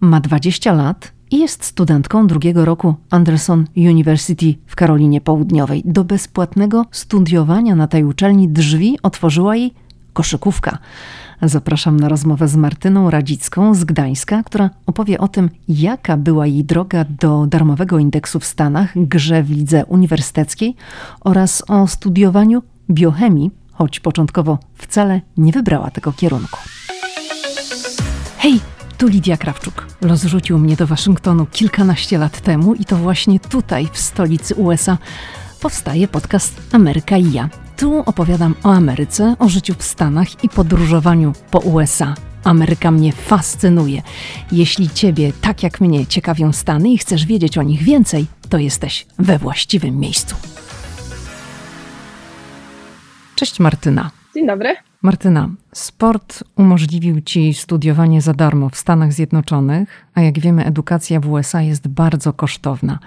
ma 20 lat i jest studentką drugiego roku Anderson University w Karolinie Południowej. Do bezpłatnego studiowania na tej uczelni drzwi otworzyła jej koszykówka. Zapraszam na rozmowę z Martyną Radzicką z Gdańska, która opowie o tym, jaka była jej droga do darmowego indeksu w Stanach, grze w lidze uniwersyteckiej oraz o studiowaniu biochemii, choć początkowo wcale nie wybrała tego kierunku. Hej, tu Lidia Krawczuk. Los rzucił mnie do Waszyngtonu kilkanaście lat temu i to właśnie tutaj, w stolicy USA, powstaje podcast Ameryka i ja. Tu opowiadam o Ameryce, o życiu w Stanach i podróżowaniu po USA. Ameryka mnie fascynuje. Jeśli Ciebie, tak jak mnie, ciekawią Stany i chcesz wiedzieć o nich więcej, to jesteś we właściwym miejscu. Cześć Martyna. Dzień dobry. Martyna, sport umożliwił Ci studiowanie za darmo w Stanach Zjednoczonych, a jak wiemy, edukacja w USA jest bardzo kosztowna.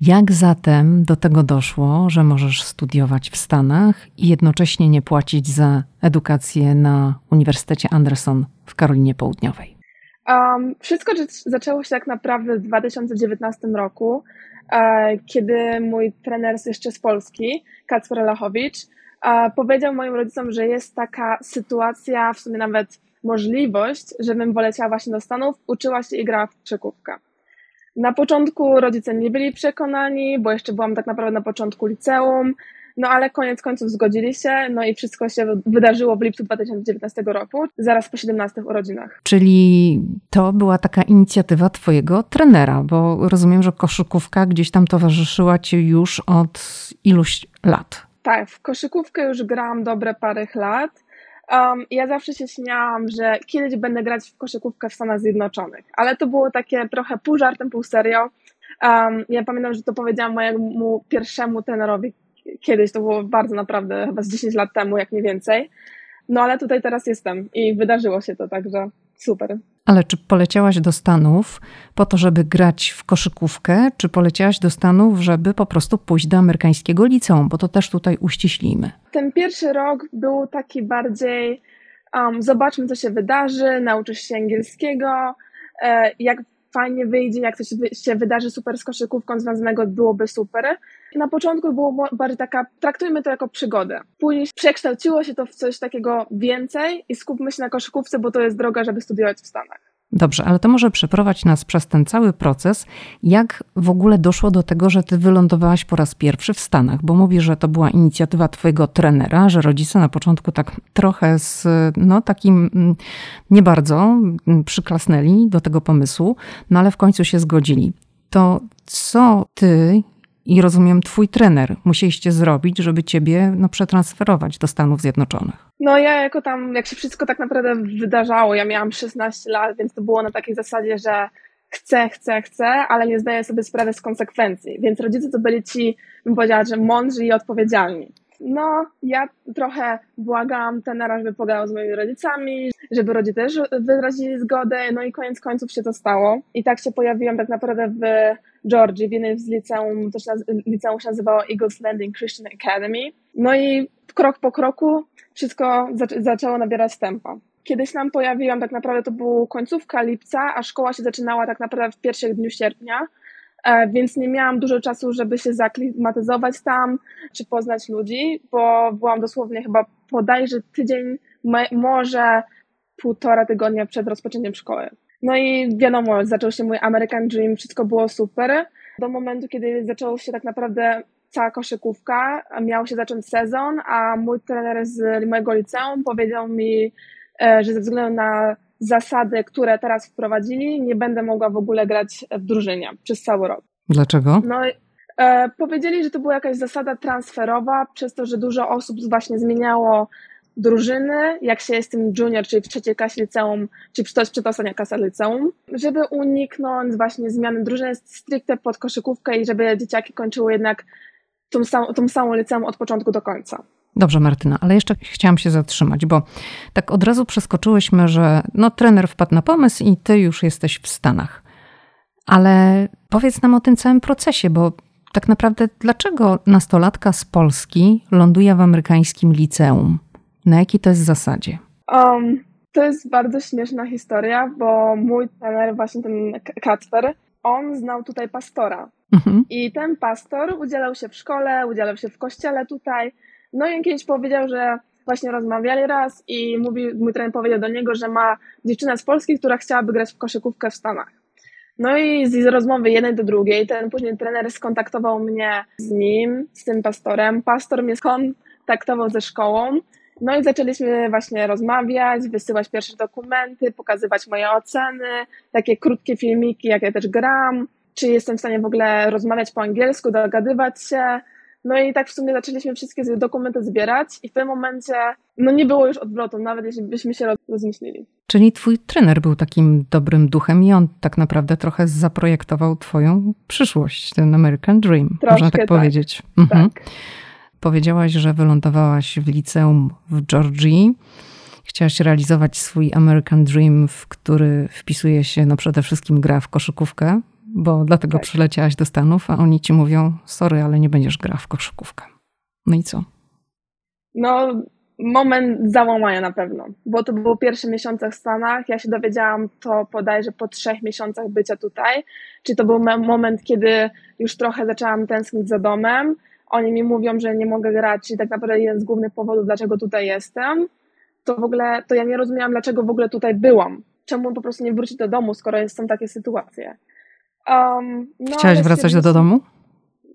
Jak zatem do tego doszło, że możesz studiować w Stanach i jednocześnie nie płacić za edukację na Uniwersytecie Anderson w Karolinie Południowej? Um, wszystko zaczęło się tak naprawdę w 2019 roku, e, kiedy mój trener jeszcze z Polski, Kacper Lachowicz, powiedział moim rodzicom, że jest taka sytuacja, w sumie nawet możliwość, żebym poleciała właśnie do Stanów, uczyła się i grała w krzykówkę. Na początku rodzice nie byli przekonani, bo jeszcze byłam tak naprawdę na początku liceum, no ale koniec końców zgodzili się, no i wszystko się wydarzyło w lipcu 2019 roku, zaraz po 17 urodzinach. Czyli to była taka inicjatywa Twojego trenera, bo rozumiem, że koszykówka gdzieś tam towarzyszyła Ci już od iluś lat. Tak, w koszykówkę już grałam dobre parę lat. Um, ja zawsze się śmiałam, że kiedyś będę grać w koszykówkę w Stanach Zjednoczonych, ale to było takie trochę pół żartem, pół serio. Um, ja pamiętam, że to powiedziałam mojemu pierwszemu trenerowi kiedyś, to było bardzo naprawdę, chyba z 10 lat temu, jak nie więcej. No ale tutaj teraz jestem i wydarzyło się to, także super. Ale czy poleciałaś do Stanów po to, żeby grać w koszykówkę, czy poleciałaś do Stanów, żeby po prostu pójść do amerykańskiego liceum? Bo to też tutaj uściślimy. Ten pierwszy rok był taki bardziej um, zobaczmy, co się wydarzy, nauczysz się angielskiego, e, jak fajnie wyjdzie, jak coś się wydarzy super z koszykówką związanego, byłoby super. Na początku było bardziej taka, traktujmy to jako przygodę. Później przekształciło się to w coś takiego więcej i skupmy się na koszykówce, bo to jest droga, żeby studiować w Stanach. Dobrze, ale to może przeprowadź nas przez ten cały proces. Jak w ogóle doszło do tego, że ty wylądowałaś po raz pierwszy w Stanach? Bo mówisz, że to była inicjatywa twojego trenera, że rodzice na początku tak trochę z, no takim mm, nie bardzo mm, przyklasnęli do tego pomysłu, no ale w końcu się zgodzili. To co ty i rozumiem, twój trener musieliście zrobić, żeby ciebie no, przetransferować do Stanów Zjednoczonych. No ja jako tam, jak się wszystko tak naprawdę wydarzało, ja miałam 16 lat, więc to było na takiej zasadzie, że chcę, chcę, chcę, ale nie zdaję sobie sprawy z konsekwencji. Więc rodzice to byli ci, bym powiedziała, że mądrzy i odpowiedzialni. No, ja trochę błagałam tenera, żeby pogadał z moimi rodzicami, żeby rodzice też wyrazili zgodę, no i koniec końców się to stało. I tak się pojawiłam tak naprawdę w Georgii, w jednym z liceum, to się, liceum się nazywało Eagles Landing Christian Academy. No i krok po kroku wszystko zaczęło nabierać tempa. Kiedyś nam pojawiłam, tak naprawdę to była końcówka lipca, a szkoła się zaczynała tak naprawdę w pierwszych dniu sierpnia, więc nie miałam dużo czasu, żeby się zaklimatyzować tam, czy poznać ludzi, bo byłam dosłownie chyba bodajże tydzień, może półtora tygodnia przed rozpoczęciem szkoły. No i wiadomo, zaczął się mój American Dream, wszystko było super. Do momentu, kiedy zaczęło się tak naprawdę cała koszykówka, miał się zacząć sezon, a mój trener z mojego liceum powiedział mi, e, że ze względu na zasady, które teraz wprowadzili, nie będę mogła w ogóle grać w drużynie przez cały rok. Dlaczego? No, e, powiedzieli, że to była jakaś zasada transferowa, przez to, że dużo osób właśnie zmieniało drużyny, jak się jest tym junior, czyli w trzeciej klasie liceum, czy to jest przedostania klasa liceum, żeby uniknąć właśnie zmiany drużyny stricte pod koszykówkę i żeby dzieciaki kończyły jednak tą, sam, tą samą liceum od początku do końca. Dobrze, Martyna, ale jeszcze chciałam się zatrzymać, bo tak od razu przeskoczyłyśmy, że no, trener wpadł na pomysł i ty już jesteś w Stanach. Ale powiedz nam o tym całym procesie, bo tak naprawdę dlaczego nastolatka z Polski ląduje w amerykańskim liceum? Na jakiej to jest zasadzie? Um, To jest bardzo śmieszna historia, bo mój trener, właśnie ten Kacper, on znał tutaj pastora. Mhm. I ten pastor udzielał się w szkole, udzielał się w kościele tutaj. No i kiedyś powiedział, że właśnie rozmawiali raz i mówi, mój trener powiedział do niego, że ma dziewczynę z Polski, która chciałaby grać w koszykówkę w Stanach. No i z rozmowy jednej do drugiej, ten później trener skontaktował mnie z nim, z tym pastorem. Pastor mnie skontaktował ze szkołą. No i zaczęliśmy właśnie rozmawiać, wysyłać pierwsze dokumenty, pokazywać moje oceny, takie krótkie filmiki, jak ja też gram, czy jestem w stanie w ogóle rozmawiać po angielsku, dogadywać się. No i tak w sumie zaczęliśmy wszystkie dokumenty zbierać i w tym momencie no nie było już odwrotu, nawet jeśli byśmy się rozmyślili. Czyli twój trener był takim dobrym duchem i on tak naprawdę trochę zaprojektował twoją przyszłość, ten American Dream, Troszkę można tak, tak. powiedzieć. Mhm. Tak. Powiedziałaś, że wylądowałaś w liceum w Georgii. Chciałaś realizować swój American Dream, w który wpisuje się no przede wszystkim gra w koszykówkę, bo dlatego tak. przyleciałaś do Stanów, a oni ci mówią, sorry, ale nie będziesz grał w koszykówkę. No i co? No, moment załamania na pewno, bo to było pierwsze miesiące w Stanach. Ja się dowiedziałam to bodajże po trzech miesiącach bycia tutaj. Czyli to był moment, kiedy już trochę zaczęłam tęsknić za domem. Oni mi mówią, że nie mogę grać, czyli tak naprawdę jeden z głównych powodów, dlaczego tutaj jestem. To w ogóle, to ja nie rozumiałam, dlaczego w ogóle tutaj byłam. Czemu po prostu nie wrócić do domu, skoro są takie sytuacje. Um, no, Chciałaś wracać do domu?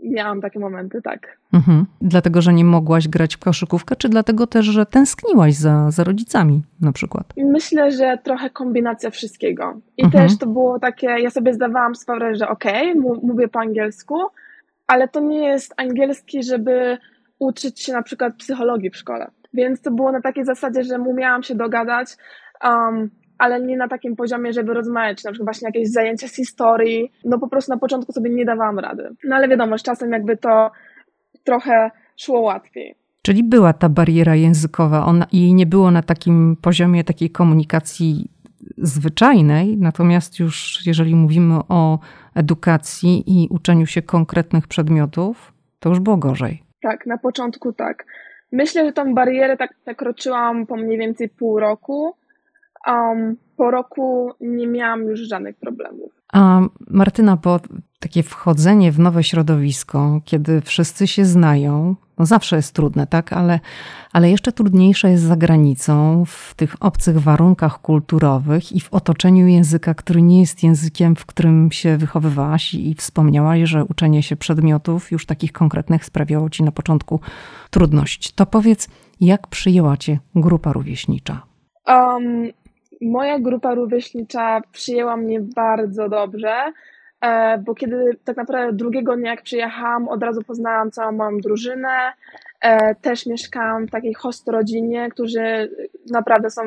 Miałam takie momenty, tak. Mhm. Dlatego, że nie mogłaś grać w koszykówkę, czy dlatego też, że tęskniłaś za, za rodzicami na przykład? Myślę, że trochę kombinacja wszystkiego. I mhm. też to było takie, ja sobie zdawałam sprawę, że okej, okay, mówię po angielsku, ale to nie jest angielski, żeby uczyć się na przykład psychologii w szkole. Więc to było na takiej zasadzie, że umiałam się dogadać, um, ale nie na takim poziomie, żeby rozmawiać, na przykład właśnie jakieś zajęcia z historii. No po prostu na początku sobie nie dawałam rady. No ale wiadomo, z czasem jakby to trochę szło łatwiej. Czyli była ta bariera językowa ona, i nie było na takim poziomie takiej komunikacji zwyczajnej, natomiast już jeżeli mówimy o edukacji i uczeniu się konkretnych przedmiotów, to już było gorzej. Tak, na początku tak. Myślę, że tą barierę tak przekroczyłam po mniej więcej pół roku. Um, po roku nie miałam już żadnych problemów. A Martyna, bo takie wchodzenie w nowe środowisko, kiedy wszyscy się znają, no zawsze jest trudne, tak? Ale, ale jeszcze trudniejsze jest za granicą, w tych obcych warunkach kulturowych i w otoczeniu języka, który nie jest językiem, w którym się wychowywałaś i wspomniałaś, że uczenie się przedmiotów już takich konkretnych sprawiało ci na początku trudność. To powiedz, jak przyjęła cię grupa rówieśnicza? Um, moja grupa rówieśnicza przyjęła mnie bardzo dobrze, e, bo kiedy tak naprawdę drugiego dnia jak przyjechałam, od razu poznałam całą moją drużynę. E, też mieszkałam w takiej host rodzinie, którzy naprawdę są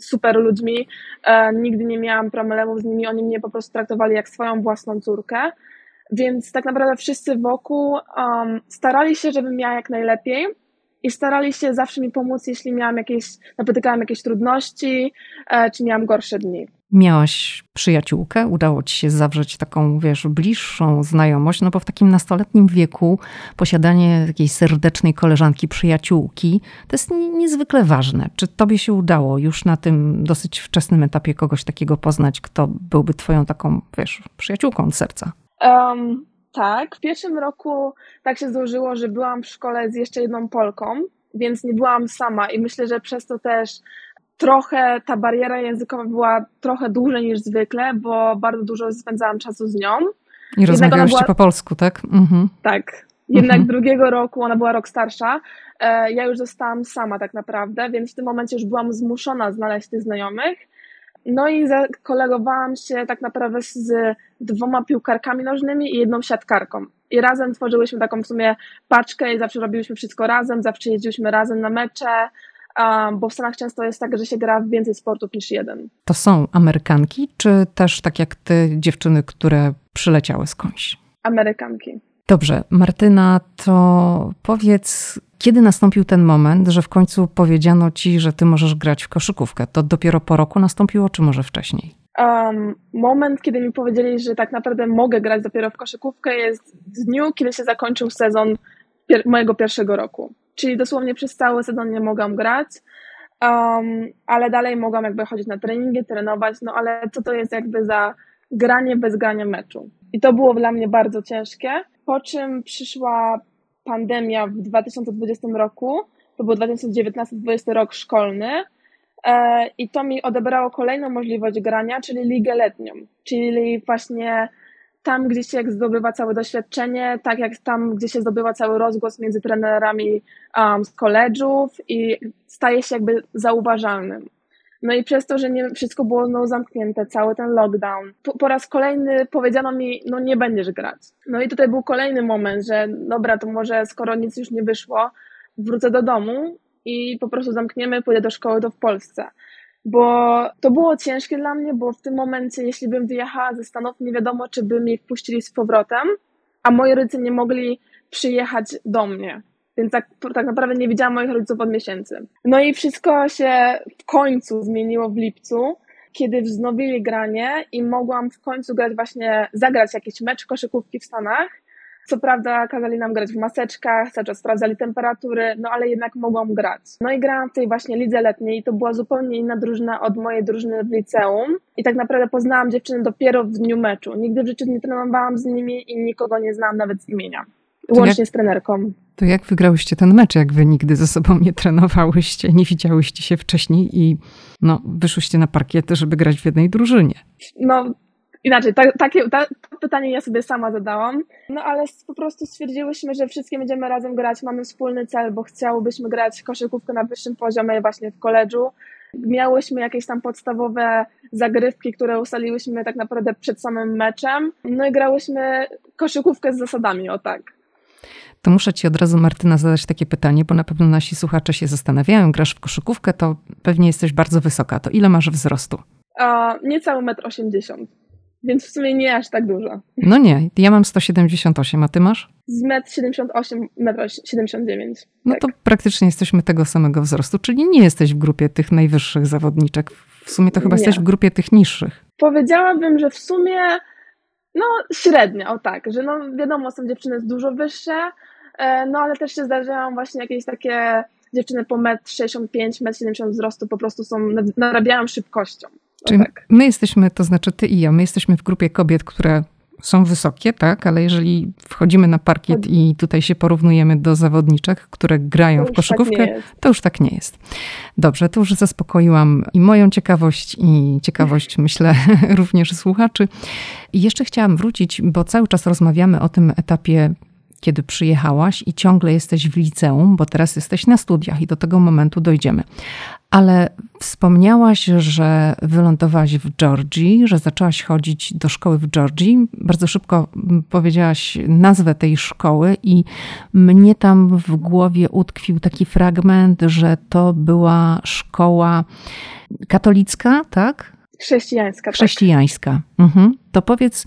super ludźmi. E, nigdy nie miałam problemów z nimi, oni mnie po prostu traktowali jak swoją własną córkę. Więc tak naprawdę wszyscy wokół um, starali się, żebym miała jak najlepiej i starali się zawsze mi pomóc, jeśli miałam jakieś, napotykałam jakieś trudności, e, czy miałam gorsze dni. Miałaś przyjaciółkę, udało ci się zawrzeć taką, wiesz, bliższą znajomość, no bo w takim nastoletnim wieku posiadanie takiej serdecznej koleżanki, przyjaciółki, to jest niezwykle ważne. Czy tobie się udało już na tym dosyć wczesnym etapie kogoś takiego poznać, kto byłby twoją taką, wiesz, przyjaciółką od serca? Um, tak, w pierwszym roku tak się złożyło, że byłam w szkole z jeszcze jedną Polką, więc nie byłam sama i myślę, że przez to też trochę ta bariera językowa była trochę dłużej niż zwykle, bo bardzo dużo spędzałam czasu z nią. I rozmawiałyście była... po polsku, tak? Mhm. Tak. Jednak mhm. drugiego roku, ona była rok starsza, e, ja już zostałam sama tak naprawdę, więc w tym momencie już byłam zmuszona znaleźć tych znajomych no i zakolegowałam się tak naprawdę z dwoma piłkarkami nożnymi i jedną siatkarką. I razem tworzyłyśmy taką w sumie paczkę i zawsze robiliśmy wszystko razem, zawsze jeździliśmy razem na mecze, bo w Stanach często jest tak, że się gra w więcej sportów niż jeden. To są Amerykanki, czy też tak jak ty, dziewczyny, które przyleciały skądś? Amerykanki. Dobrze, Martyna, to powiedz, kiedy nastąpił ten moment, że w końcu powiedziano ci, że ty możesz grać w koszykówkę? To dopiero po roku nastąpiło, czy może wcześniej? Um, moment, kiedy mi powiedzieli, że tak naprawdę mogę grać dopiero w koszykówkę, jest w dniu, kiedy się zakończył sezon pier mojego pierwszego roku. Czyli dosłownie przez cały sezon nie mogłam grać. um, ale dalej mogłam jakby chodzić na treningi, trenować, no ale co to jest jakby za granie bez grania meczu. I to było dla mnie bardzo ciężkie, po czym przyszła pandemia w 2020 roku, to był 2019-2020 rok szkolny e, i to mi odebrało kolejną możliwość grania, czyli ligę letnią, czyli właśnie tam, gdzie się zdobywa całe doświadczenie, tak jak tam, gdzie się zdobywa cały rozgłos między trenerami um, z koledżów i staje się jakby zauważalnym. No i przez to, że nie, wszystko było znowu zamknięte, cały ten lockdown, po, po, raz kolejny powiedziano mi, no nie będziesz grać. No i tutaj był kolejny moment, że dobra, to może skoro nic już nie wyszło, wrócę do domu i po prostu zamkniemy, pójdę do szkoły to w Polsce. Bo to było ciężkie dla mnie, bo w tym momencie, jeśli bym wyjechała ze Stanów, nie wiadomo, czy by mnie wpuścili z powrotem, a moi rodzice nie mogli przyjechać do mnie. Więc tak, tak naprawdę nie widziałam moich rodziców od miesięcy. No i wszystko się w końcu zmieniło w lipcu, kiedy wznowili granie i mogłam w końcu grać właśnie, zagrać jakiś mecz koszykówki w Stanach. Co prawda kazali nam grać w maseczkach, cały czas sprawdzali temperatury, no ale jednak mogłam grać. No i grałam w tej właśnie lidze letniej i to była zupełnie inna drużyna od mojej drużyny w liceum. I tak naprawdę poznałam dziewczyny dopiero w dniu meczu. Nigdy w życiu nie trenowałam z nimi i nikogo nie znałam nawet z imienia. Łącznie jak, z trenerką. To jak wygrałyście ten mecz, jak wy nigdy ze sobą nie trenowałyście, nie widziałyście się wcześniej i no, wyszłyście na parkiety, żeby grać w jednej drużynie? No, inaczej, ta, takie ta, to pytanie ja sobie sama zadałam, no ale po prostu stwierdziłyśmy, że wszystkie będziemy razem grać, mamy wspólny cel, bo chciałybyśmy grać koszykówkę na wyższym poziomie właśnie w koledżu. Miałyśmy jakieś tam podstawowe zagrywki, które ustaliłyśmy tak naprawdę przed samym meczem, no i grałyśmy koszykówkę z zasadami, o tak. To muszę Ci od razu, Martyna, zadać takie pytanie, bo na pewno nasi słuchacze się zastanawiają. Grasz w koszykówkę, to pewnie jesteś bardzo wysoka. To ile masz wzrostu? A, niecały 1,80 m. Więc w sumie nie aż tak dużo. No nie, ja mam 178, a ty masz? Z 1,78 m, 1,79 m. No tak. to praktycznie jesteśmy tego samego wzrostu, czyli nie jesteś w grupie tych najwyższych zawodniczek. W sumie to chyba nie. jesteś w grupie tych niższych. Powiedziałabym, że w sumie no średnia, o tak, że no wiadomo, są dziewczyny dużo wyższe, E, no ale też się zdarzają właśnie jakieś takie dziewczyny po 1,65 m, 1,70 m wzrostu po prostu są, narabiają szybkością. Czyli tak. my jesteśmy, to znaczy ty i ja, my jesteśmy w grupie kobiet, które są wysokie, tak, ale jeżeli wchodzimy na parkiet i tutaj się porównujemy do zawodniczek, które grają w tak koszykówkę, tak to już tak nie jest. Dobrze, to już zaspokoiłam i moją ciekawość, i ciekawość, myślę, również słuchaczy. I jeszcze chciałam wrócić, bo cały czas rozmawiamy o tym etapie kiedy przyjechałaś i ciągle jesteś w liceum, bo teraz jesteś na studiach i do tego momentu dojdziemy. Ale wspomniałaś, że wylądowałaś w Georgii, że zaczęłaś chodzić do szkoły w Georgii. Bardzo szybko powiedziałaś nazwę tej szkoły, i mnie tam w głowie utkwił taki fragment, że to była szkoła katolicka, tak? Chrześcijańska. Chrześcijańska. Tak. Mhm. To powiedz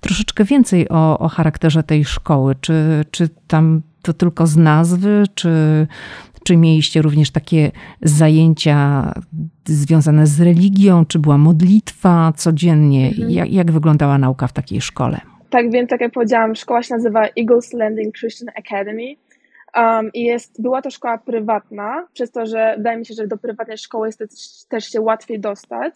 troszeczkę więcej o, o charakterze tej szkoły. Czy, czy tam to tylko z nazwy, czy, czy mieliście również takie zajęcia związane z religią, czy była modlitwa codziennie? Mhm. Jak, jak wyglądała nauka w takiej szkole? Tak więc, tak jak powiedziałam, szkoła się nazywa Eagles Landing Christian Academy. Um, i jest, była to szkoła prywatna, przez to, że wydaje mi się, że do prywatnej szkoły jest też się łatwiej dostać.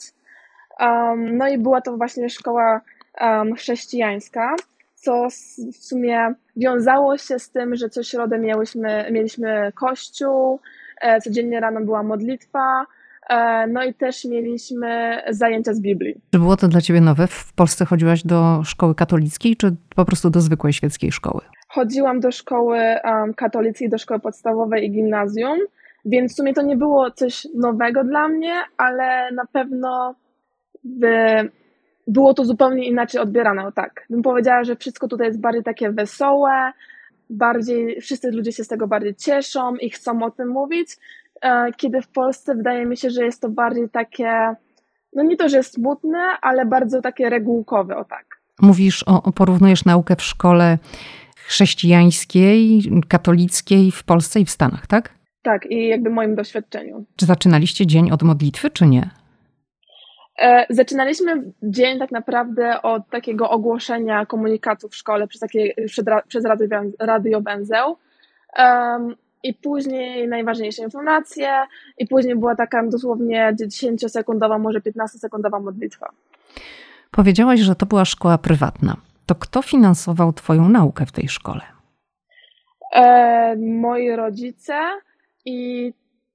Um, no i była to właśnie szkoła um, chrześcijańska, co w sumie wiązało się z tym, że co środę miałyśmy, mieliśmy kościół, e, codziennie rano była modlitwa, e, no i też mieliśmy zajęcia z Biblii. Czy było to dla ciebie nowe? W Polsce chodziłaś do szkoły katolickiej, czy po prostu do zwykłej świeckiej szkoły? Chodziłam do szkoły um, katolickiej, do szkoły podstawowej i gimnazjum, więc w sumie to nie było coś nowego dla mnie, ale na pewno było to zupełnie inaczej odbierane, o tak. Bym powiedziała, że wszystko tutaj jest bardziej takie wesołe, bardziej, wszyscy ludzie się z tego bardziej cieszą i chcą o tym mówić, e, kiedy w Polsce wydaje mi się, że jest to bardziej takie, no nie to, że smutne, ale bardzo takie regułkowe, o tak. Mówisz, o, porównujesz naukę w szkole chrześcijańskiej, katolickiej w Polsce i w Stanach, tak? Tak, i jakby moim doświadczeniu. Czy zaczynaliście dzień od modlitwy, czy nie? E, zaczynaliśmy dzień tak naprawdę od takiego ogłoszenia komunikatu w szkole przez, takie, przez radiowęzeł. Um, i później najważniejsze informacje, i później była taka dosłownie 10-sekundowa, może 15-sekundowa modlitwa. Powiedziałaś, że to była szkoła prywatna. To kto finansował Twoją naukę w tej szkole? E, moi rodzice i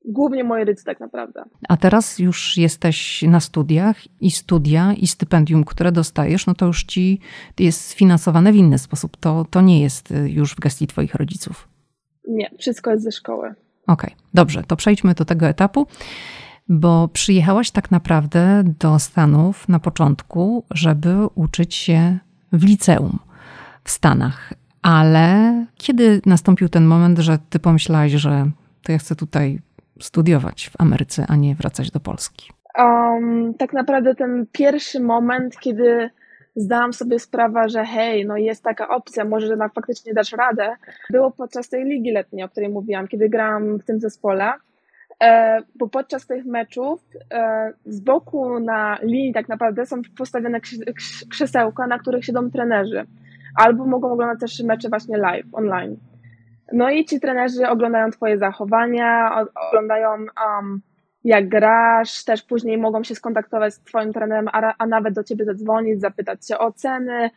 głównie moi rodzice tak naprawdę. A teraz już jesteś na studiach i studia i stypendium, które dostajesz, no to już ci jest sfinansowane w inny sposób. To, to nie jest y, już w gestii Twoich rodziców. Nie, wszystko jest ze szkoły. Okej, okay, dobrze, to przejdźmy do tego etapu, bo przyjechałaś tak naprawdę do Stanów na początku, żeby uczyć się w liceum w Stanach. Ale kiedy nastąpił ten moment, że ty pomyślałaś, że to ja chcę tutaj studiować w Ameryce, a nie wracać do Polski? Um, tak naprawdę ten pierwszy moment, kiedy zdałam sobie sprawę, że hej, no jest taka opcja, może jednak faktycznie dasz radę, było podczas tej ligi letniej, o której mówiłam, kiedy grałam w tym zespole. E, bo podczas tych meczów e, z boku na linii tak naprawdę są postawione krzesełka, na których siedzą trenerzy. Albo mogą oglądać też mecze właśnie live, online. No i ci trenerzy oglądają twoje zachowania, oglądają um, jak grasz, też później mogą się skontaktować z twoim trenerem, a, a nawet do ciebie zadzwonić, zapytać się o ceny.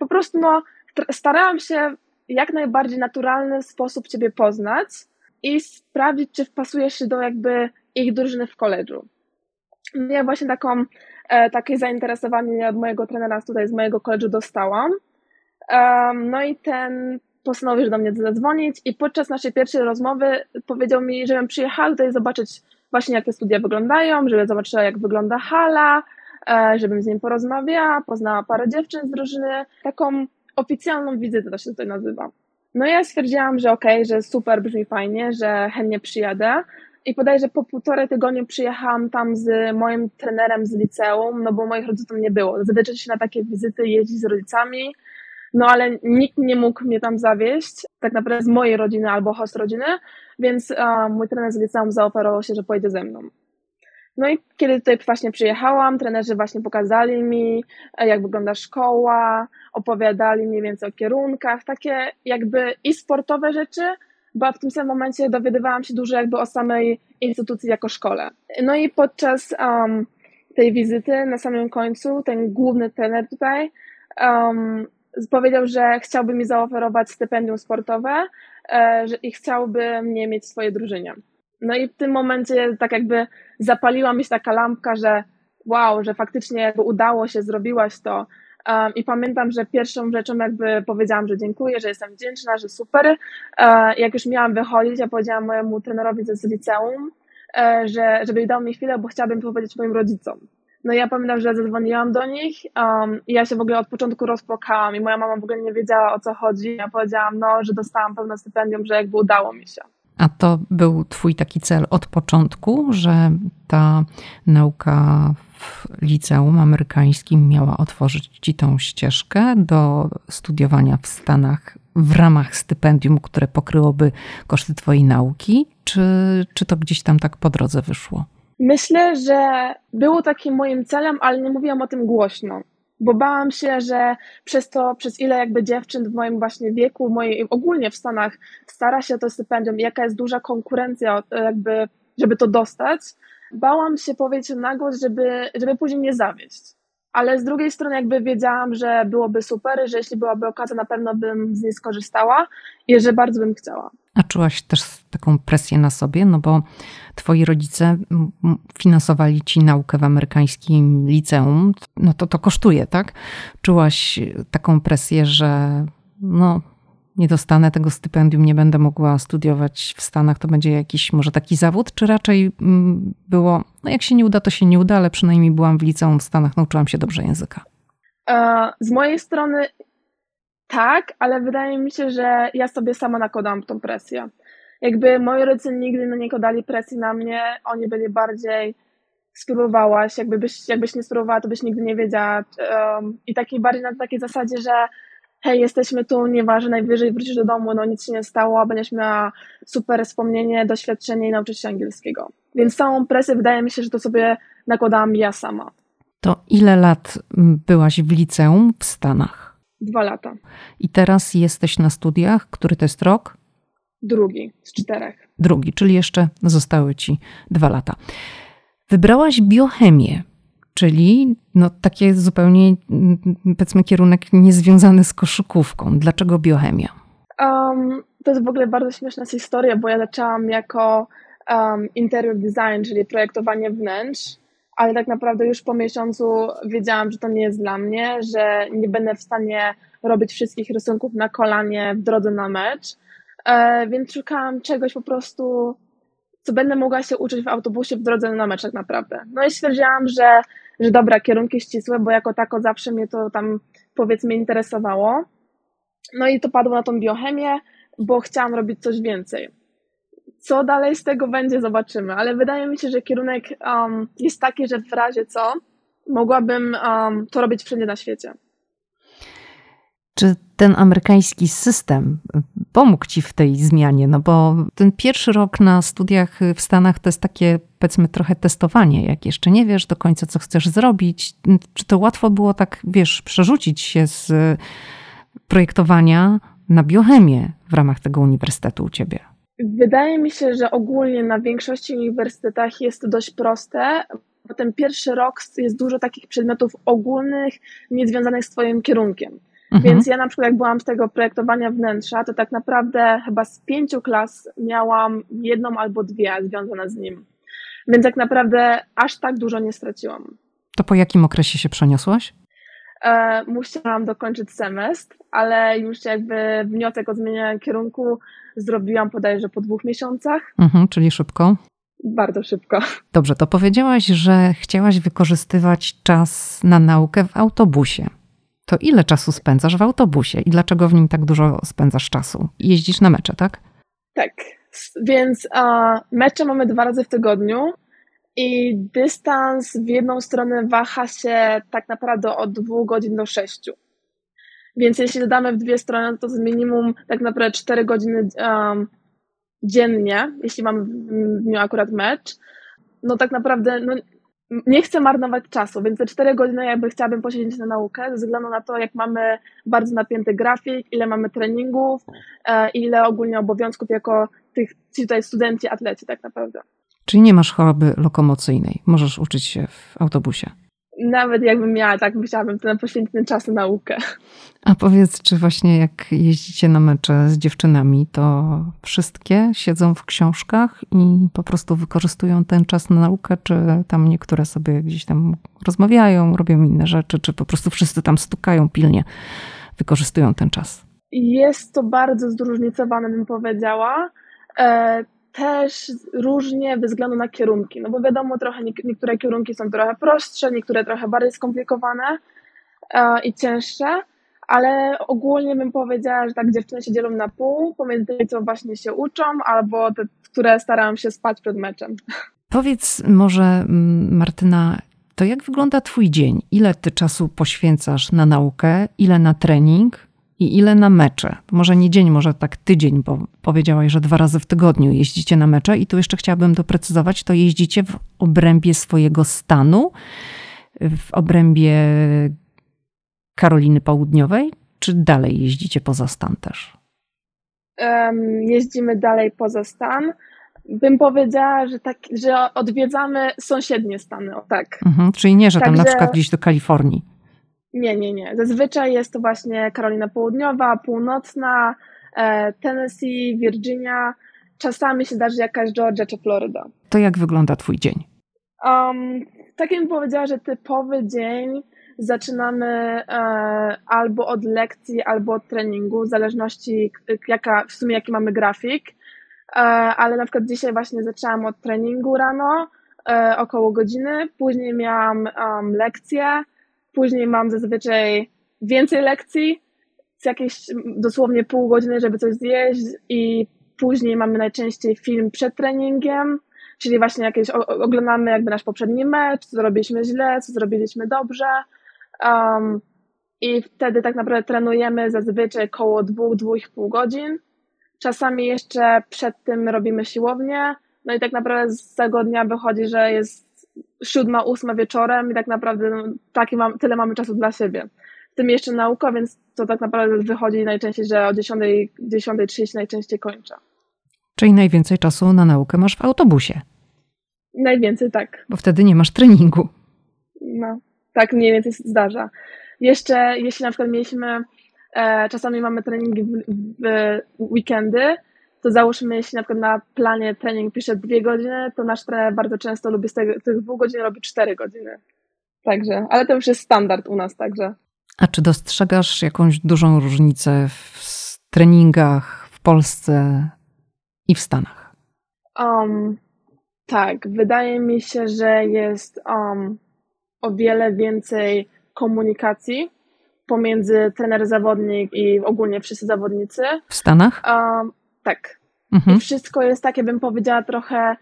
Po prostu no, starałam się jak najbardziej naturalny sposób ciebie poznać i sprawdzić, czy wpasujesz się do jakby ich drużyny w koledżu. Ja właśnie taką, e, takie zainteresowanie od mojego trenera tutaj z mojego koledżu dostałam. Um, no i ten postanowił do mnie zadzwonić i podczas naszej pierwszej rozmowy powiedział mi, żebym przyjechała tutaj zobaczyć właśnie jak te studia wyglądają, żeby zobaczyła jak wygląda hala, e, żebym z nim porozmawiała, poznała parę dziewczyn z drużyny, taką oficjalną wizytę to się tutaj nazywa. No ja stwierdziłam, że okej, okay, że super, brzmi fajnie, że chętnie przyjadę. I że po półtorej tygodniu przyjechałam tam z moim trenerem z liceum, no bo moich rodziców tam nie było. Zazwyczaj się na takie wizyty jeździć z rodzicami, no ale nikt nie mógł mnie tam zawieść, tak naprawdę z mojej rodziny albo host rodziny, więc mój trener z liceum zaoferował się, że pojedzie ze mną. No i kiedy tutaj właśnie przyjechałam, trenerzy właśnie pokazali mi, e, jak wygląda szkoła, opowiadali mniej więcej o kierunkach, takie jakby i sportowe rzeczy, bo w tym samym momencie dowiadywałam się dużo jakby o samej instytucji jako szkole. No i podczas um, tej wizyty na samym końcu ten główny trener tutaj um, powiedział, że chciałby mi zaoferować stypendium sportowe e, że, i chciałby mnie mieć w swojej drużynie. No i w tym momencie tak jakby zapaliła mi się taka lampka, że wow, że faktycznie jakby udało się, zrobiłaś to. I pamiętam, że pierwszą rzeczą jakby powiedziałam, że dziękuję, że jestem wdzięczna, że super. E, jak już miałam wychodzić, ja powiedziałam mojemu trenerowi ze liceum, e, że, żeby dał mi chwilę, bo chciałabym powiedzieć moim rodzicom. No ja pamiętam, że zadzwoniłam do nich um, i ja się w ogóle od początku rozpłakałam i moja mama w ogóle nie wiedziała o co chodzi. Ja powiedziałam, no, że dostałam pełne stypendium, że jakby udało mi się. A to był Twój taki cel od początku, że ta nauka w liceum amerykańskim miała otworzyć Ci tą ścieżkę do studiowania w Stanach w ramach stypendium, które pokryłoby koszty Twojej nauki, czy, czy to gdzieś tam tak po drodze wyszło? Myślę, że było takim moim celem, ale nie mówiłam o tym głośno bo bałam się, że przez to, przez ile jakby dziewczyn w moim właśnie wieku, mojej, ogólnie w Stanach stara się o to stypendium, jaka jest duża konkurencja jakby, żeby to dostać, bałam się powiedzieć na głos, żeby, żeby później nie zawieść. Ale z drugiej strony jakby wiedziałam, że byłoby super, że jeśli byłaby okazja, na pewno bym z niej skorzystała i że bardzo bym chciała. A czułaś też taką presję na sobie, no bo twoi rodzice finansowali ci naukę w amerykańskim liceum, no to to kosztuje, tak? Czułaś taką presję, że no nie dostanę tego stypendium, nie będę mogła studiować w Stanach, to będzie jakiś może taki zawód, czy raczej było, no jak się nie uda, to się nie uda, ale przynajmniej byłam w liceum w Stanach, nauczyłam się dobrze języka? E, z mojej strony tak, ale wydaje mi się, że ja sobie sama nakładałam tą presję. Jakby moi rodzice nigdy nie nakładali presji na mnie, oni byli bardziej spróbowałaś, jakby byś, jakbyś nie spróbowała, to byś nigdy nie wiedziała. Um, I takiej bardziej na takiej zasadzie, że hej, jesteśmy tu, nieważne, najwyżej wrócisz do domu, no nic się nie stało, będziesz miała super wspomnienie, doświadczenie i nauczyć się angielskiego. Więc całą presję wydaje mi się, że to sobie nakładałam ja sama. To ile lat byłaś w liceum w Stanach? Dwa lata. I teraz jesteś na studiach. Który to jest rok? Drugi z czterech. Drugi, czyli jeszcze zostały ci dwa lata. Wybrałaś biochemię, czyli no, takie zupełnie, mm, powiedzmy, kierunek niezwiązany z koszykówką. Dlaczego biochemia? Um, to jest w ogóle bardzo śmieszna historia, bo ja zaczęłam jako um, interior design, czyli projektowanie wnętrz, ale tak naprawdę już po miesiącu wiedziałam, że to nie jest dla mnie, że nie będę w stanie robić wszystkich rysunków na kolanie w drodze na mecz, e, więc szukałam czegoś po prostu, co będę mogła się uczyć w autobusie w drodze na mecz tak naprawdę. No i stwierdziłam, że, że dobra, kierunki ścisłe, bo jako tako zawsze mnie to tam powiedzmy interesowało. No i to padło na tą biochemię, bo chciałam robić coś więcej. Co dalej z tego będzie, zobaczymy, ale wydaje mi się, że kierunek um, jest taki, że w razie co mogłabym um, to robić wszędzie na świecie. Czy ten amerykański system pomógł ci w tej zmianie? No bo ten pierwszy rok na studiach w Stanach to jest takie, powiedzmy, trochę testowanie, jak jeszcze nie wiesz do końca, co chcesz zrobić. Czy to łatwo było tak, wiesz, przerzucić się z projektowania na biochemię w ramach tego uniwersytetu u ciebie? Wydaje mi się, że ogólnie na większości uniwersytetach jest to dość proste, bo ten pierwszy rok jest dużo takich przedmiotów ogólnych, niezwiązanych z Twoim kierunkiem. Mhm. Więc ja na przykład jak byłam z tego projektowania wnętrza, to tak naprawdę chyba z pięciu klas miałam jedną albo dwie związane z nim. Więc tak naprawdę aż tak dużo nie straciłam. To po jakim okresie się przeniosłaś? E, musiałam dokończyć semestr, ale już jakby wniosek o zmianę kierunku zrobiłam bodajże po dwóch miesiącach. Mhm, czyli szybko. Bardzo szybko. Dobrze, to powiedziałaś, że chciałaś wykorzystywać czas na naukę w autobusie. To ile czasu spędzasz w autobusie i dlaczego w nim tak dużo spędzasz czasu? Jeździsz na mecze, tak? Tak, więc uh, mecze mamy dwa razy w tygodniu i dystans w jedną stronę waha się tak naprawdę od dwóch godzin do sześciu. Więc jeśli dodamy w dwie strony, to z minimum tak naprawdę cztery godziny um, dziennie, jeśli mamy w dniu akurat mecz. No tak naprawdę no, nie chcę marnować czasu, więc te cztery godziny jakby chciałabym poświęcić na naukę, ze względu na to, jak mamy bardzo napięty grafik, ile mamy treningów, e, ile ogólnie obowiązków jako tych tutaj studenci, atleci tak naprawdę. Czyli nie masz choroby lokomocyjnej, możesz uczyć się w autobusie. Nawet jakbym miała, tak musiałabym to poświęcić ten czas na naukę. A powiedz, czy właśnie jak jeździcie na mecze z dziewczynami, to wszystkie siedzą w książkach i po prostu wykorzystują ten czas na naukę, czy tam niektóre sobie gdzieś tam rozmawiają, robią inne rzeczy, czy po prostu wszyscy tam stukają pilnie, wykorzystują ten czas? Jest to bardzo zróżnicowane, bym powiedziała. Też różnie bez względu na kierunki, no bo wiadomo, trochę niektóre kierunki są trochę prostsze, niektóre trochę bardziej skomplikowane e, i cięższe, ale ogólnie bym powiedziała, że tak dziewczyny się dzielą na pół, pomiędzy tymi, co właśnie się uczą, albo te, które starają się spać przed meczem. Powiedz może, mm, Martyna, to jak wygląda Twój dzień? Ile Ty czasu poświęcasz na naukę, ile na trening, i ile na mecze? Może nie dzień, może tak tydzień, bo powiedziałaś, że dwa razy w tygodniu jeździcie na mecze i tu jeszcze chciałabym doprecyzować, to jeździcie w obrębie swojego stanu, w obrębie Karoliny Południowej, czy dalej jeździcie poza stan też? Um, jeździmy dalej poza stan. Bym powiedziała, że, tak, że odwiedzamy sąsiednie stany, o tak. Mhm, czyli nie, że Także... tam na przykład gdzieś do Kalifornii. Nie, nie, nie. Zazwyczaj jest to właśnie Karolina Południowa, Północna, e, Tennessee, Virginia. Czasami się zdarzy jakaś Georgia czy Florida. To jak wygląda Twój dzień? Um, tak bym powiedziała, że typowy dzień zaczynamy e, albo od lekcji, albo od treningu, w zależności jaka, w sumie jaki mamy grafik. E, ale na przykład dzisiaj właśnie zaczęłam od treningu rano, e, około godziny, później miałam um, lekcję, Później mam zazwyczaj więcej lekcji, z jakieś dosłownie pół godziny, żeby coś zjeść i później mamy najczęściej film przed treningiem, czyli właśnie jakieś oglądamy jakby nasz poprzedni mecz, co zrobiliśmy źle, co zrobiliśmy dobrze. Um, I wtedy tak naprawdę trenujemy zazwyczaj około dwóch, dwóch pół godzin. Czasami jeszcze przed tym robimy siłownię. No i tak naprawdę z tego dnia wychodzi, że jest siódma, ósma wieczorem i tak naprawdę no, taki mam, tyle mamy czasu dla siebie. W tym jeszcze nauka, więc to tak naprawdę wychodzi najczęściej, że o 10.30 10 najczęściej kończę. Czyli najwięcej czasu na naukę masz w autobusie. Najwięcej tak. Bo wtedy nie masz treningu. No, tak mniej więcej się zdarza. Jeszcze jeśli na przykład mieliśmy, e, czasami mamy treningi w, w weekendy, to załóżmy, jeśli na przykład na planie trening pisze dwie godziny, to nasz trener bardzo często lubi z tego, tych dwóch godzin robi cztery godziny. Także, ale to już jest standard u nas także. A czy dostrzegasz jakąś dużą różnicę w treningach w Polsce i w Stanach? Um, tak, wydaje mi się, że jest um, o wiele więcej komunikacji pomiędzy trener zawodnik i ogólnie wszyscy zawodnicy. W Stanach? Um, tak. Mhm. Wszystko jest takie, bym powiedziała, trochę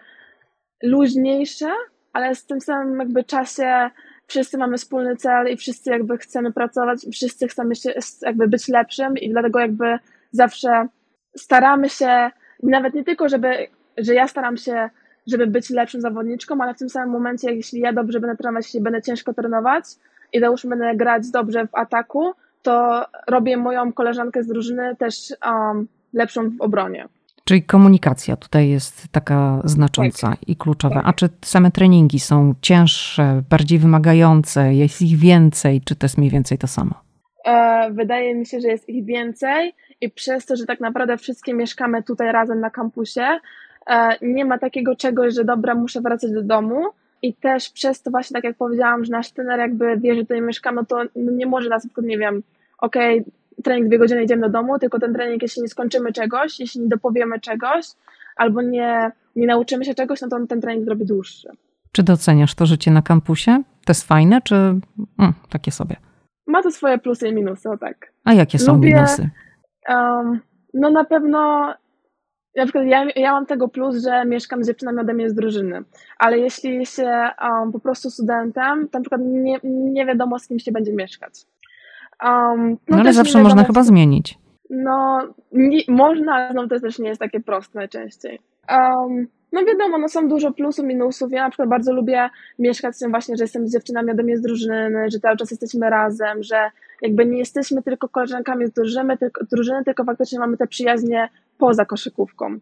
luźniejsze, ale z tym samym jakby czasie wszyscy mamy wspólny cel i wszyscy jakby chcemy pracować, wszyscy chcemy się jakby być lepszym i dlatego jakby zawsze staramy się, nawet nie tylko, żeby, że ja staram się, żeby być lepszym zawodniczką, ale w tym samym momencie, jeśli ja dobrze będę trenować, jeśli będę ciężko trenować i załóżmy będę grać dobrze w ataku, to robię moją koleżankę z drużyny też um, lepszą w obronie. Czyli komunikacja tutaj jest taka znacząca tak. i kluczowa. Tak. A czy same treningi są cięższe, bardziej wymagające, jest ich więcej, czy to jest mniej więcej to samo? E, wydaje mi się, że jest ich więcej i przez to, że tak naprawdę wszystkie mieszkamy tutaj razem na kampusie, e, nie ma takiego czegoś, że dobra, muszę wracać do domu. I też przez to właśnie, tak jak powiedziałam, że nasz trener jakby wie, że tutaj mieszkamy, to nie może nas, nie wiem, okej, okay, trening dwie godziny idziemy do domu, tylko ten trening, jeśli nie skończymy czegoś, jeśli nie dopowiemy czegoś, albo nie, nie nauczymy się czegoś, no to ten trening zrobi dłuższy. Czy doceniasz to życie na kampusie? To jest fajne, czy mm, takie sobie? Ma to swoje plusy i minusy, o tak. A jakie są Lubię, minusy? Um, no na pewno na przykład ja, ja mam tego plus, że mieszkam z dziewczynami ode mnie z drużyny, ale jeśli się um, po prostu studentem, to na przykład nie, nie wiadomo z kim się będzie mieszkać. Um, no, no ale zawsze można chyba zmienić. No, nie, można, ale no, to też nie jest takie proste najczęściej. Um, no wiadomo, no są dużo plusów, minusów. Ja na przykład bardzo lubię mieszkać z tym właśnie, że jestem z dziewczynami ode mnie z drużyny, że cały czas jesteśmy razem, że jakby nie jesteśmy tylko koleżankami z drużyny, tylko, drużyny, tylko faktycznie mamy te przyjaźnie poza koszykówką.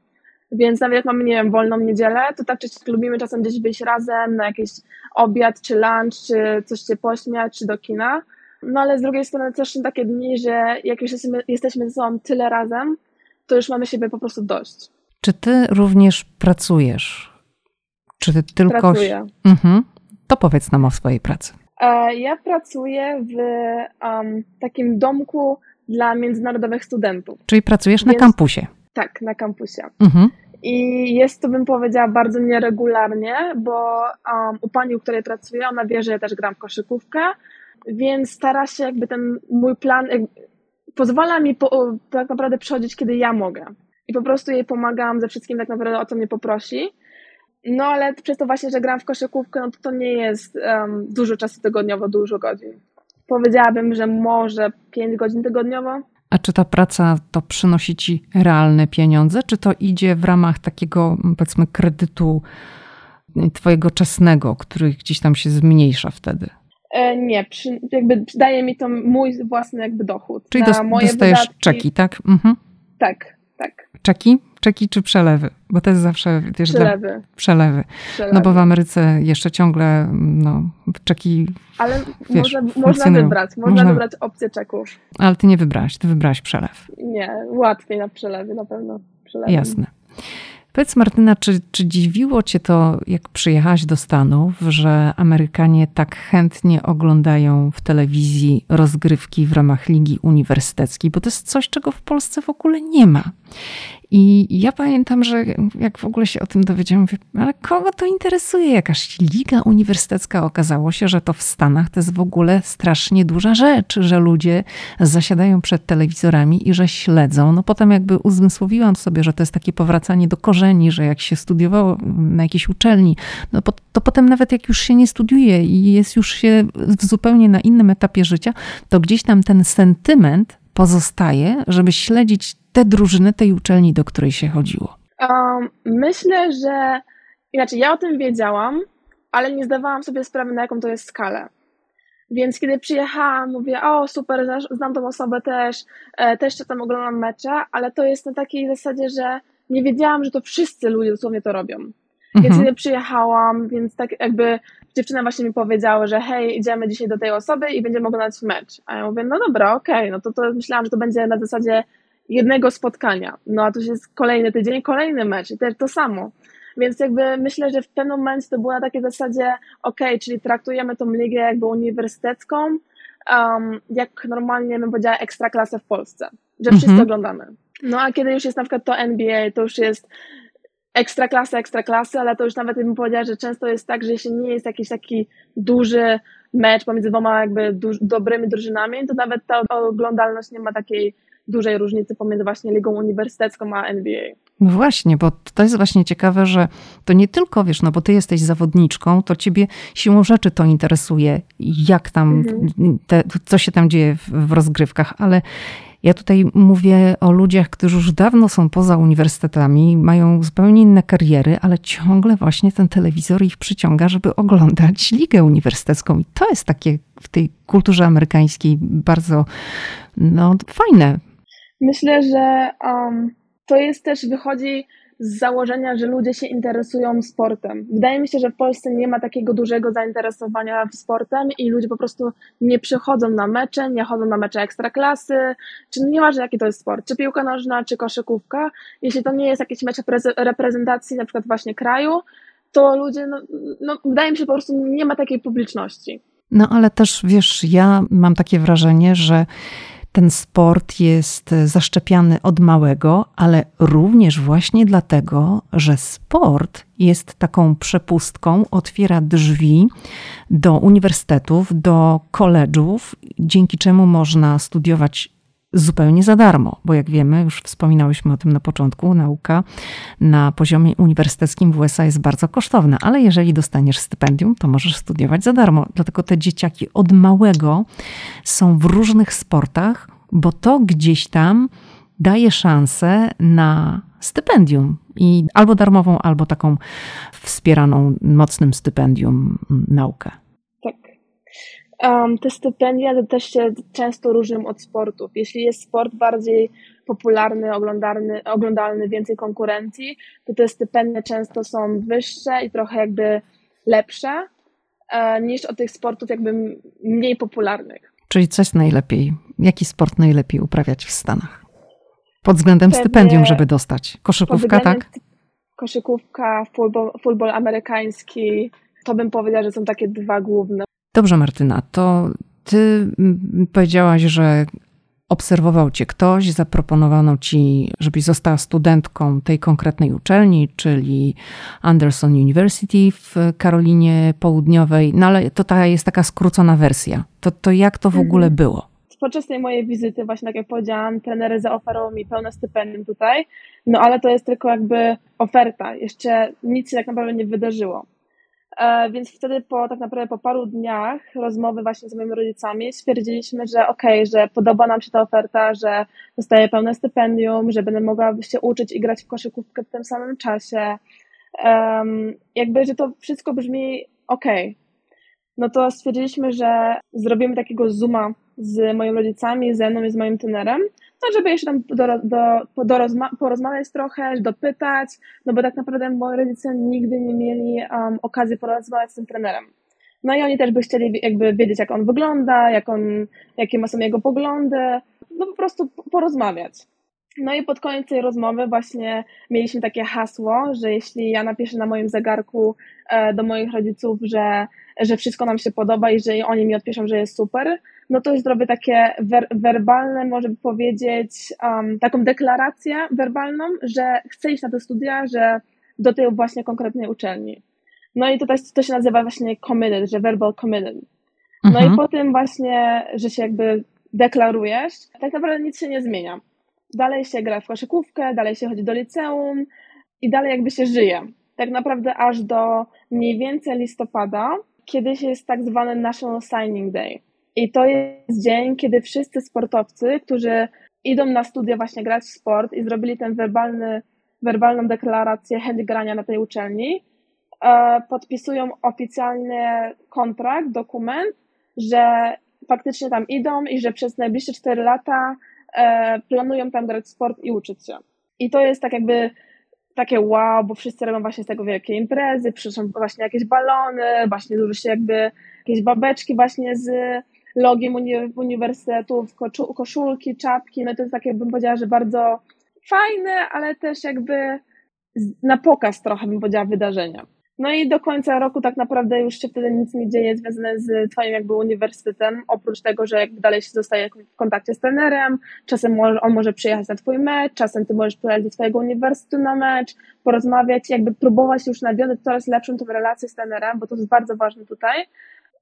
Więc nawet jak mamy, nie wiem, wolną niedzielę, to tak czy lubimy czasem gdzieś wyjść razem na jakiś obiad, czy lunch, czy coś się pośmiać, czy do kina. No ale z drugiej strony też są takie dni, że jak już jesteśmy, jesteśmy ze sobą tyle razem, to już mamy siebie po prostu dość. Czy ty również pracujesz? Czy ty tylko. Pracuję. Mhm. To powiedz nam o swojej pracy. E, ja pracuję w um, takim domku dla międzynarodowych studentów. Czyli pracujesz Więc... na kampusie? Tak, na kampusie. Mhm. I jest to, bym powiedziała, bardzo nieregularnie, bo um, u pani, u której pracuję, ona wie, że ja też gram w koszykówkę, więc stara się jakby ten mój plan, pozwala mi po, tak naprawdę przychodzić, kiedy ja mogę. I po prostu jej pomagam ze wszystkim tak naprawdę, o co mnie poprosi. No ale przez to właśnie, że gram w koszykówkę, no to to nie jest um, dużo czasu tygodniowo, dużo godzin. Powiedziałabym, że może 5 godzin tygodniowo. A czy ta praca to przynosi ci realne pieniądze, czy to idzie w ramach takiego, powiedzmy, kredytu twojego czesnego, który gdzieś tam się zmniejsza wtedy? E, nie, przy, jakby daje mi to mój własny jakby dochód. Czyli moje dostajesz wydatki. czeki, tak? Mhm. Tak, tak. Czeki? Czeki czy przelewy? Bo to jest zawsze... Wiesz, przelewy. przelewy. przelewy. No bo w Ameryce jeszcze ciągle no, czeki Ale wiesz, można, można wybrać, można, można wybrać opcję czeków. Ale ty nie wybrałaś, ty wybrałaś przelew. Nie, łatwiej na przelewy na pewno. Jasne. Powiedz Martyna, czy, czy dziwiło cię to, jak przyjechałaś do Stanów, że Amerykanie tak chętnie oglądają w telewizji rozgrywki w ramach Ligi Uniwersyteckiej, bo to jest coś, czego w Polsce w ogóle nie ma. I ja pamiętam, że jak w ogóle się o tym dowiedziałam, mówię, ale kogo to interesuje? Jakaś liga uniwersytecka? Okazało się, że to w Stanach to jest w ogóle strasznie duża rzecz, że ludzie zasiadają przed telewizorami i że śledzą. No potem jakby uzmysłowiłam sobie, że to jest takie powracanie do korzeni, że jak się studiowało na jakiejś uczelni, no to potem nawet jak już się nie studiuje i jest już się w zupełnie na innym etapie życia, to gdzieś tam ten sentyment pozostaje, żeby śledzić te drużyny tej uczelni, do której się chodziło? Um, myślę, że inaczej ja o tym wiedziałam, ale nie zdawałam sobie sprawy, na jaką to jest skalę. Więc kiedy przyjechałam, mówię, o super, znam tą osobę też, e, też tam oglądam mecze, ale to jest na takiej zasadzie, że nie wiedziałam, że to wszyscy ludzie dosłownie to robią. Więc mhm. kiedy przyjechałam, więc tak jakby dziewczyna właśnie mi powiedziała, że hej, idziemy dzisiaj do tej osoby i będziemy oglądać mecz. A ja mówię, no dobra, okej, okay. no to, to myślałam, że to będzie na zasadzie jednego spotkania. No a to jest kolejny tydzień, kolejny mecz i też to samo. Więc jakby myślę, że w pewnym momencie to było na takiej zasadzie, ok, czyli traktujemy tą ligę jakby uniwersytecką, um, jak normalnie bym powiedziała ekstraklasę w Polsce, że wszyscy mhm. oglądamy. No a kiedy już jest na przykład to NBA, to już jest ekstraklasa, ekstraklasy, ale to już nawet bym powiedziała, że często jest tak, że jeśli nie jest jakiś taki duży mecz pomiędzy dwoma jakby dobrymi drużynami, to nawet ta oglądalność nie ma takiej dużej różnicy pomiędzy właśnie ligą uniwersytecką a NBA. No właśnie, bo to jest właśnie ciekawe, że to nie tylko, wiesz, no bo ty jesteś zawodniczką, to ciebie siłą rzeczy to interesuje, jak tam, mhm. te, co się tam dzieje w, w rozgrywkach, ale ja tutaj mówię o ludziach, którzy już dawno są poza uniwersytetami, mają zupełnie inne kariery, ale ciągle właśnie ten telewizor ich przyciąga, żeby oglądać ligę uniwersytecką. I to jest takie w tej kulturze amerykańskiej bardzo no, fajne. Myślę, że um, to jest też, wychodzi z założenia, że ludzie się interesują sportem. Wydaje mi się, że w Polsce nie ma takiego dużego zainteresowania sportem i ludzie po prostu nie przychodzą na mecze, nie chodzą na mecze ekstraklasy, czy nieważne jaki to jest sport, czy piłka nożna, czy koszykówka. Jeśli to nie jest jakiś mecz reprezentacji na przykład właśnie kraju, to ludzie, no, no wydaje mi się po prostu nie ma takiej publiczności. No ale też wiesz, ja mam takie wrażenie, że ten sport jest zaszczepiany od małego, ale również właśnie dlatego, że sport jest taką przepustką, otwiera drzwi do uniwersytetów, do koledżów, dzięki czemu można studiować zupełnie za darmo, bo jak wiemy, już wspominałyśmy o tym na początku, nauka na poziomie uniwersyteckim w USA jest bardzo kosztowna, ale jeżeli dostaniesz stypendium, to możesz studiować za darmo. Dlatego te dzieciaki od małego są w różnych sportach, bo to gdzieś tam daje szansę na stypendium i albo darmową, albo taką wspieraną mocnym stypendium naukę. Um, te stypendia też się często różnią od sportów. Jeśli jest sport bardziej popularny, oglądalny, oglądalny więcej konkurencji, to te stypendia często są wyższe i trochę jakby lepsze e, niż od tych sportów jakby mniej popularnych. Czyli coś najlepiej, jaki sport najlepiej uprawiać w Stanach? Pod względem Pewnie stypendium, żeby dostać. Koszykówka, tak? Koszykówka, futbol amerykański, to bym powiedziała, że są takie dwa główne. Dobrze, Martyna, to ty powiedziałaś, że obserwował cię ktoś, zaproponowano ci, żebyś została studentką tej konkretnej uczelni, czyli Anderson University w Karolinie Południowej, no ale to ta jest taka skrócona wersja. To, to jak to w mhm. ogóle było? Podczas tej mojej wizyty, właśnie tak jak powiedziałam, trenery zaoferował mi pełne stypendium tutaj, no ale to jest tylko jakby oferta, jeszcze nic się tak naprawdę nie wydarzyło. E, więc wtedy po tak naprawdę po paru dniach rozmowy właśnie z moimi rodzicami stwierdziliśmy, że okej, okay, że podoba nam się ta oferta, że dostaję pełne stypendium, że będę mogła się uczyć i grać w koszykówkę w tym samym czasie. Um, jakby, że to wszystko brzmi okej. Okay. No to stwierdziliśmy, że zrobimy takiego zooma z moimi rodzicami, ze mną i z moim trenerem, no żeby jeszcze tam do, do, do porozmawiać trochę, dopytać, no bo tak naprawdę moi rodzice nigdy nie mieli um, okazji porozmawiać z tym trenerem. No i oni też by chcieli jakby wiedzieć, jak on wygląda, jak on, jakie ma są jego poglądy, no po prostu porozmawiać. No i pod koniec tej rozmowy właśnie mieliśmy takie hasło, że jeśli ja napiszę na moim zegarku e, do moich rodziców, że, że wszystko nam się podoba i że oni mi odpiszą, że jest super, no to już zrobię takie wer werbalne, może powiedzieć, um, taką deklarację werbalną, że chcę iść na te studia, że do tej właśnie konkretnej uczelni. No i tutaj to się nazywa właśnie committed, że verbal committed. No mhm. i po tym właśnie, że się jakby deklarujesz, tak naprawdę nic się nie zmienia. Dalej się gra w koszykówkę, dalej się chodzi do liceum i dalej jakby się żyje. Tak naprawdę aż do mniej więcej listopada, kiedyś jest tak zwany National Signing Day. I to jest dzień, kiedy wszyscy sportowcy, którzy idą na studia właśnie grać w sport i zrobili ten werbalny, werbalną deklarację chęć grania na tej uczelni, e, podpisują oficjalny kontrakt, dokument, że faktycznie tam idą i że przez najbliższe 4 lata e, planują tam grać w sport i uczyć się. I to jest tak jakby takie wow, bo wszyscy robią właśnie z tego wielkie imprezy, przyszą właśnie jakieś balony, właśnie dużo się jakby jakieś babeczki właśnie z logiem uni uniwersytetów, koszulki, czapki, no to jest takie, bym powiedziała, że bardzo fajne, ale też jakby na pokaz trochę, bym powiedziała, wydarzenia. No i do końca roku tak naprawdę już się wtedy nic nie dzieje związane z twoim jakby uniwersytetem, oprócz tego, że jakby dalej się zostaje w kontakcie z trenerem, czasem on może przyjechać na twój mecz, czasem ty możesz pojechać do twojego uniwersytetu na mecz, porozmawiać, jakby próbować już nawiązać coraz lepszą tą relację z trenerem, bo to jest bardzo ważne tutaj,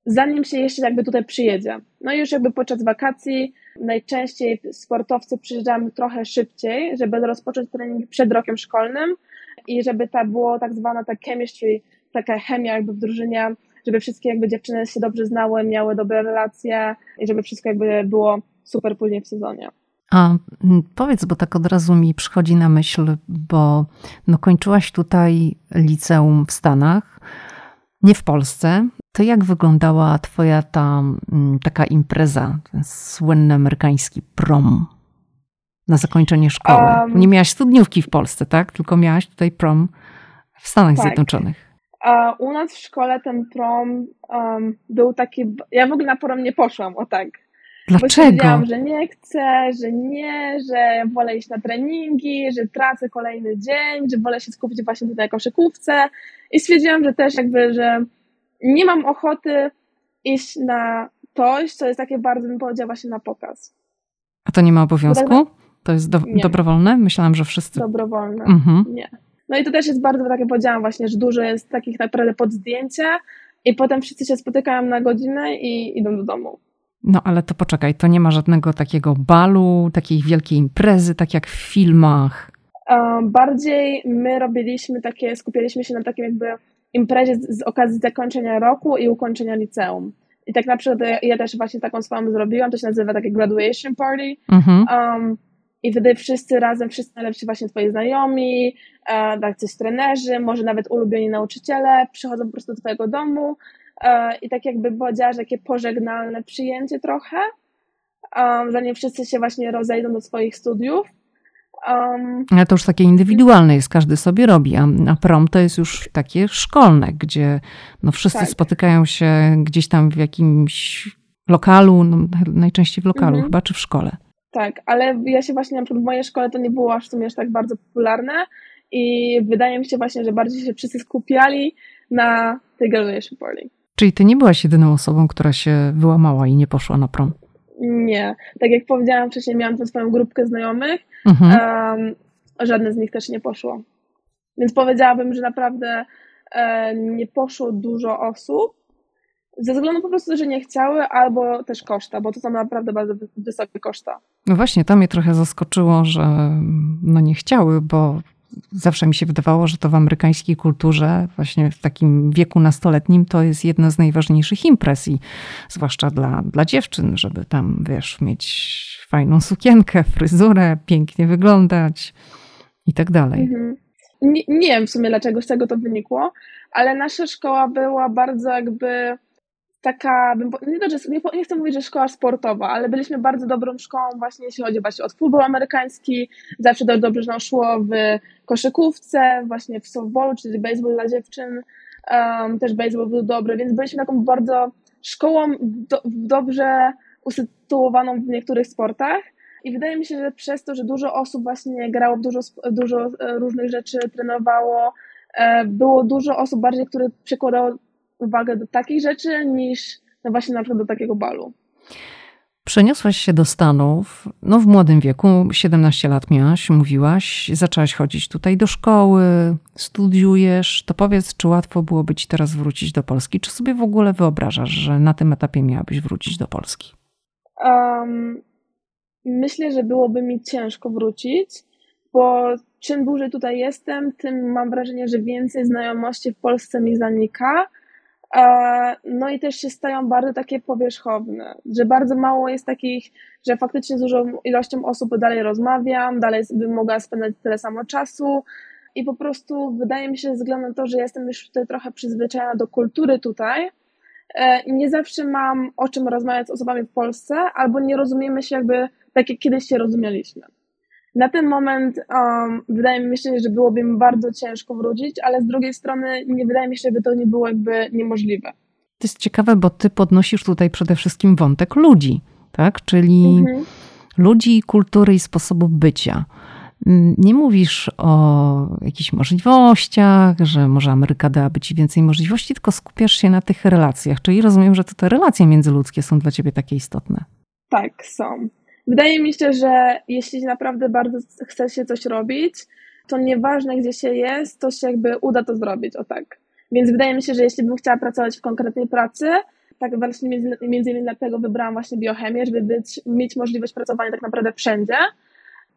zanim się jeszcze jakby tutaj przyjedzie. No już jakby podczas wakacji najczęściej sportowcy przyjeżdżają trochę szybciej, żeby rozpocząć trening przed rokiem szkolnym i żeby ta było tak zwana ta chemistry, taka chemia jakby w drużynie, żeby wszystkie jakby dziewczyny się dobrze znały, miały dobre relacje i żeby wszystko jakby było super później w sezonie. A powiedz, bo tak od razu mi przychodzi na myśl, bo no kończyłaś tutaj liceum w Stanach, nie w Polsce. To jak wyglądała twoja ta taka impreza, ten słynny amerykański prom na zakończenie szkoły? Um, nie miałaś studniówki w Polsce, tak? Tylko miałaś tutaj prom w Stanach tak. Zjednoczonych. A u nas w szkole ten prom um, był taki. Ja w ogóle na prom nie poszłam, o tak. Dlaczego? Bo że nie chcę, że nie, że wolę iść na treningi, że tracę kolejny dzień, że wolę się skupić właśnie tutaj na koszykówce. I stwierdziłam, że też jakby, że nie mam ochoty iść na coś, co jest takie bardzo, bym powiedziała, właśnie na pokaz. A to nie ma obowiązku? To jest do, dobrowolne? Myślałam, że wszyscy. Dobrowolne. Mhm. Nie. No i to też jest bardzo, tak jak powiedziałam, właśnie, że dużo jest takich naprawdę pod zdjęcie i potem wszyscy się spotykają na godzinę i idą do domu. No ale to poczekaj, to nie ma żadnego takiego balu, takiej wielkiej imprezy, tak jak w filmach. bardziej my robiliśmy takie, skupialiśmy się na takim jakby imprezie z, z okazji zakończenia roku i ukończenia liceum. I tak na przykład ja, ja też właśnie taką swoją zrobiłam, to się nazywa takie graduation party. Mhm. Um, i wtedy wszyscy razem, wszyscy najlepsi właśnie twoi znajomi, e, tak trenerzy, może nawet ulubieni nauczyciele przychodzą po prostu do twojego domu e, i tak jakby powiedziała, że takie pożegnalne przyjęcie trochę, um, zanim wszyscy się właśnie rozejdą do swoich studiów. Ale to już takie indywidualne jest, każdy sobie robi, a, a prom to jest już takie szkolne, gdzie no wszyscy tak. spotykają się gdzieś tam w jakimś lokalu, no najczęściej w lokalu mhm. chyba, czy w szkole. Tak, ale ja się właśnie na przykład w mojej szkole to nie było aż w sumie aż tak bardzo popularne i wydaje mi się właśnie, że bardziej się wszyscy skupiali na tej graduation party. Czyli ty nie byłaś jedyną osobą, która się wyłamała i nie poszła na prom? Nie. Tak jak powiedziałam wcześniej, miałam tę swoją grupkę znajomych, mhm. um, żadne z nich też nie poszło. Więc powiedziałabym, że naprawdę e, nie poszło dużo osób, ze względu po prostu, że nie chciały, albo też koszta, bo to są naprawdę bardzo wysokie koszta. No właśnie, to mnie trochę zaskoczyło, że no nie chciały, bo zawsze mi się wydawało, że to w amerykańskiej kulturze, właśnie w takim wieku nastoletnim, to jest jedna z najważniejszych impresji, zwłaszcza dla, dla dziewczyn, żeby tam, wiesz, mieć fajną sukienkę, fryzurę, pięknie wyglądać i tak dalej. Mhm. Nie, nie wiem w sumie, dlaczego z tego to wynikło, ale nasza szkoła była bardzo jakby taka, bym, nie, to, nie, nie chcę mówić, że szkoła sportowa, ale byliśmy bardzo dobrą szkołą właśnie jeśli chodzi właśnie o futbol amerykański, zawsze do, dobrze nam szło w koszykówce, właśnie w softballu, czyli baseball dla dziewczyn, um, też baseball był dobry, więc byliśmy taką bardzo szkołą do, dobrze usytuowaną w niektórych sportach. I wydaje mi się, że przez to, że dużo osób właśnie grało dużo, dużo e, różnych rzeczy, trenowało, e, było dużo osób bardziej, które przykładało uwagę do takich rzeczy niż no właśnie na przykład do takiego balu. Przeniosłaś się do Stanów, no w młodym wieku, 17 lat miałaś, mówiłaś, zaczęłaś chodzić tutaj do szkoły, studiujesz. To powiedz, czy łatwo byłoby ci teraz wrócić do Polski? Czy sobie w ogóle wyobrażasz, że na tym etapie miałabyś wrócić do Polski? Um, myślę, że byłoby mi ciężko wrócić, bo czym dłużej tutaj jestem, tym mam wrażenie, że więcej znajomości w Polsce mi zanika no i też się stają bardzo takie powierzchowne, że bardzo mało jest takich, że faktycznie z dużą ilością osób dalej rozmawiam, dalej bym mogła spędzać tyle samo czasu i po prostu wydaje mi się, ze względu na to, że jestem już tutaj trochę przyzwyczajona do kultury tutaj, e, nie zawsze mam o czym rozmawiać z osobami w Polsce, albo nie rozumiemy się jakby tak, jak kiedyś się rozumieliśmy. Na ten moment um, wydaje mi się, że byłoby mi bardzo ciężko wrócić, ale z drugiej strony nie wydaje mi się, żeby to nie było jakby niemożliwe. To jest ciekawe, bo ty podnosisz tutaj przede wszystkim wątek ludzi, tak? Czyli mhm. ludzi, kultury i sposobów bycia. Mm, nie mówisz o jakichś możliwościach, że może Ameryka dałaby ci więcej możliwości, tylko skupiasz się na tych relacjach. Czyli rozumiem, że to te relacje międzyludzkie są dla ciebie takie istotne. Tak, są. Wydaje mi się, że jeśli naprawdę bardzo chce się coś robić, to nieważne gdzie się jest, to się jakby uda to zrobić, o tak. Więc wydaje mi się, że jeśli bym chciała pracować w konkretnej pracy, tak właśnie między, między innymi dlatego wybrałam właśnie biochemię, żeby być, mieć możliwość pracowania tak naprawdę wszędzie,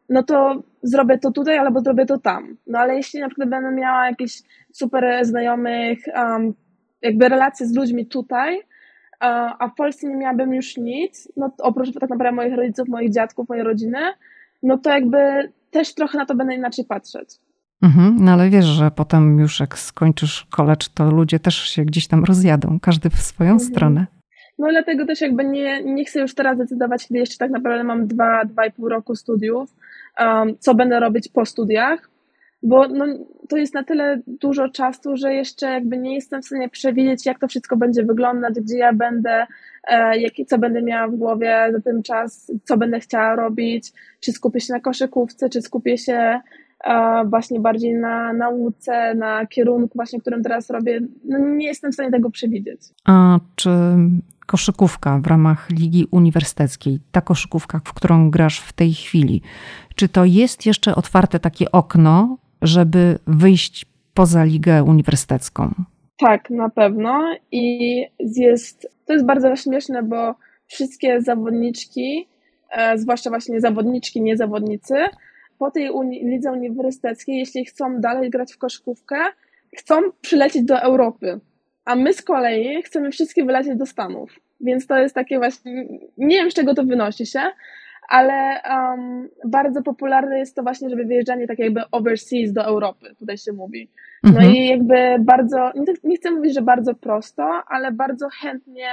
no to zrobię to tutaj albo zrobię to tam. No ale jeśli na przykład będę miała jakieś super znajomych, um, jakby relacje z ludźmi tutaj, a w Polsce nie miałabym już nic, no oprócz tak naprawdę moich rodziców, moich dziadków, mojej rodziny, no to jakby też trochę na to będę inaczej patrzeć. Mhm, no ale wiesz, że potem już jak skończysz college, to ludzie też się gdzieś tam rozjadą, każdy w swoją mhm. stronę. No dlatego też jakby nie, nie chcę już teraz decydować, kiedy jeszcze tak naprawdę mam dwa, dwa i pół roku studiów, um, co będę robić po studiach, bo no, to jest na tyle dużo czasu, że jeszcze jakby nie jestem w stanie przewidzieć, jak to wszystko będzie wyglądać, gdzie ja będę, e, jak, co będę miała w głowie za ten czas, co będę chciała robić, czy skupię się na koszykówce, czy skupię się e, właśnie bardziej na nauce, na kierunku właśnie, którym teraz robię. No, nie jestem w stanie tego przewidzieć. A czy koszykówka w ramach Ligi Uniwersyteckiej, ta koszykówka, w którą grasz w tej chwili, czy to jest jeszcze otwarte takie okno, żeby wyjść poza ligę uniwersytecką? Tak, na pewno. I jest, to jest bardzo śmieszne, bo wszystkie zawodniczki, e, zwłaszcza właśnie zawodniczki, nie zawodnicy, po tej uni lidze uniwersyteckiej, jeśli chcą dalej grać w koszykówkę, chcą przylecieć do Europy. A my z kolei chcemy wszystkie wylecieć do Stanów. Więc to jest takie właśnie, nie wiem z czego to wynosi się, ale um, bardzo popularne jest to właśnie, żeby wyjeżdżanie tak jakby overseas do Europy, tutaj się mówi. No mhm. i jakby bardzo, nie chcę mówić, że bardzo prosto, ale bardzo chętnie